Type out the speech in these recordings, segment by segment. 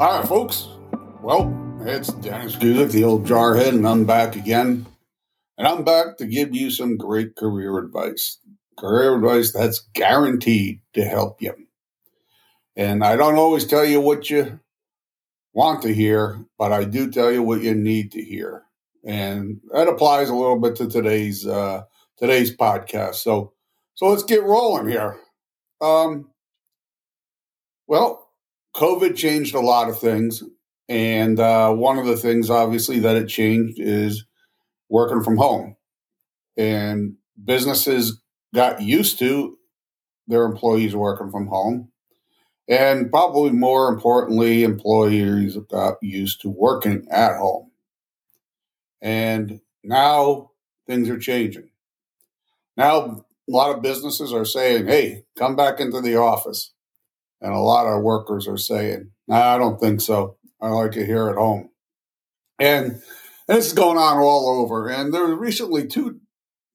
Hi, folks. Well, it's Dennis Duzick, the old jarhead, and I'm back again. And I'm back to give you some great career advice. Career advice that's guaranteed to help you. And I don't always tell you what you want to hear, but I do tell you what you need to hear. And that applies a little bit to today's uh, today's podcast. So so let's get rolling here. Um, well, COVID changed a lot of things. And uh, one of the things, obviously, that it changed is working from home. And businesses got used to their employees working from home. And probably more importantly, employees got used to working at home. And now things are changing. Now, a lot of businesses are saying, hey, come back into the office. And a lot of workers are saying, nah, I don't think so. I like it here at home. And, this is going on all over. And there were recently two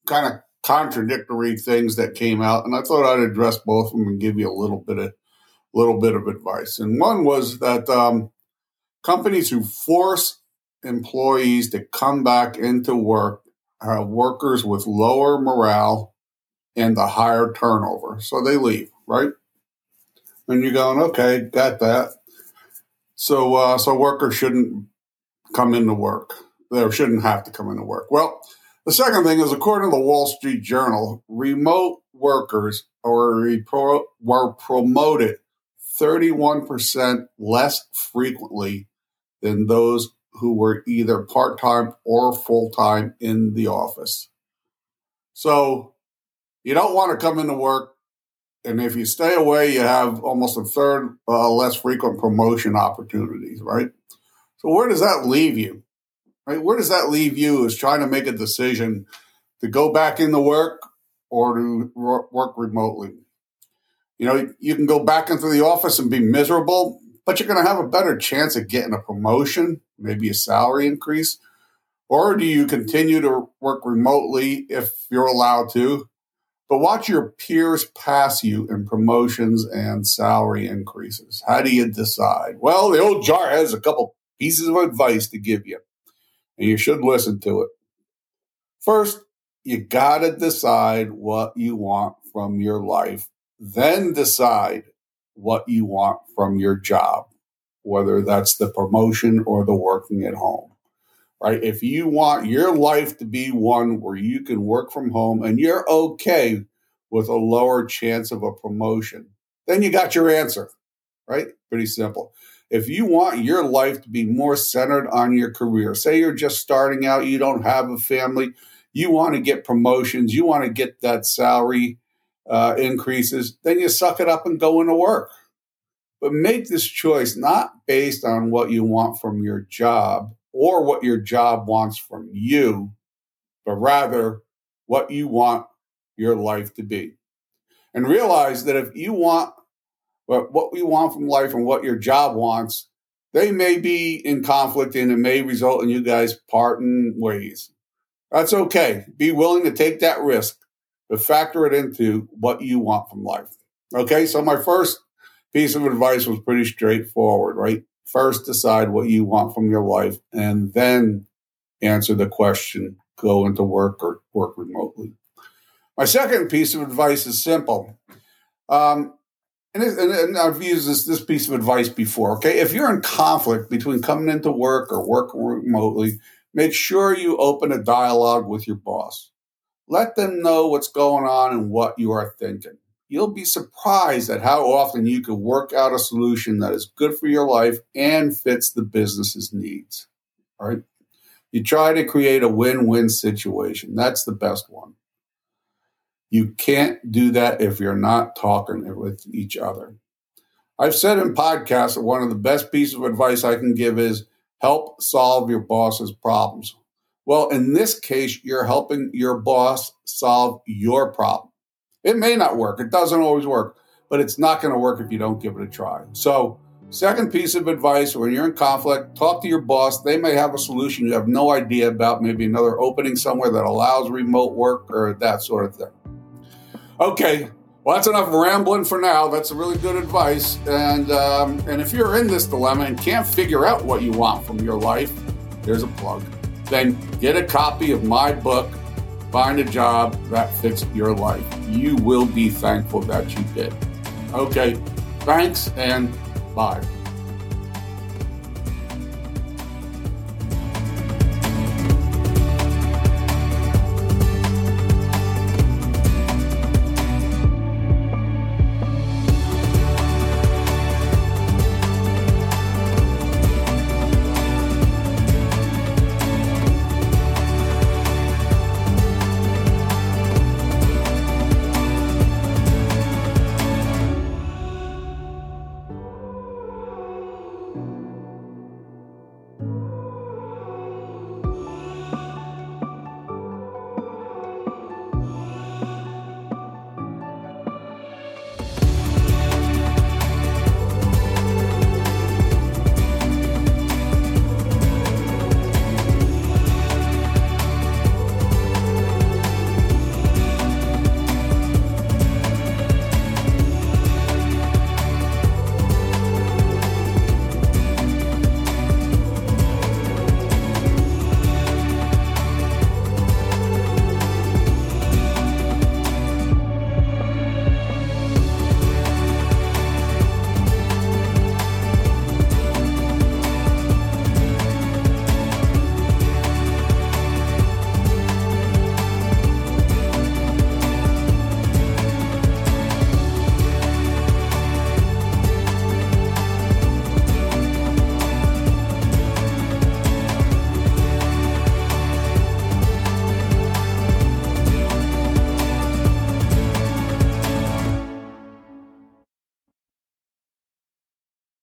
kind of contradictory things that came out, and I thought I'd address both of them and give you a little bit of little bit of advice. And one was that um, companies who force employees to come back into work have workers with lower morale and the higher turnover, so they leave, right? And you're going, okay, got that. So, uh, so workers shouldn't come into work. They shouldn't have to come into work. Well, the second thing is, according to the Wall Street Journal, remote workers are repro- were promoted 31% less frequently than those who were either part time or full time in the office. So you don't want to come into work and if you stay away, you have almost a third uh, less frequent promotion opportunities, right? So where does that leave you? Right? Where does that leave you as trying to make a decision to go back into work or to work remotely? You know, you can go back into the office and be miserable, but you're going to have a better chance of getting a promotion, maybe a salary increase. Or do you continue to work remotely if you're allowed to, but watch your peers pass you in promotions and salary increases. How do you decide? Well, the old jar has a couple pieces of advice to give you, and you should listen to it. First, you got to decide what you want from your life, then decide what you want from your job, whether that's the promotion or the working at home right? If you want your life to be one where you can work from home and you're okay with a lower chance of a promotion, then you got your answer, right? Pretty simple. If you want your life to be more centered on your career, say you're just starting out, you don't have a family, you want to get promotions, you want to get that salary uh, increases, then you suck it up and go into work. But make this choice not based on what you want from your job, or what your job wants from you, but rather what you want your life to be. And realize that if you want what we want from life and what your job wants, they may be in conflict and it may result in you guys parting ways. That's okay. Be willing to take that risk, but factor it into what you want from life. Okay, so my first piece of advice was pretty straightforward, right? First decide what you want from your life and then answer the question go into work or work remotely. My second piece of advice is simple. Um, and, and, I've used this, this piece of advice before. Okay. If you're in conflict between coming into work or working remotely, make sure you open a dialogue with your boss. Let them know what's going on and what you are thinking you'll be surprised at how often you can work out a solution that is good for your life and fits the business's needs. All right. You try to create a win win situation. That's the best one. You can't do that if you're not talking with each other. I've said in podcasts that one of the best pieces of advice I can give is help solve your boss's problems. Well, in this case, you're helping your boss solve your problem. It may not work. It doesn't always work, but it's not going to work if you don't give it a try. So, second piece of advice when you're in conflict, talk to your boss. They may have a solution you have no idea about, maybe another opening somewhere that allows remote work or that sort of thing. Okay. Well, that's enough rambling for now. That's really good advice. And um, and if you're in this dilemma and can't figure out what you want from your life, there's a plug. Then get a copy of my book, Find a Job That Fits Your Life you will be thankful that you did. Okay, thanks and bye.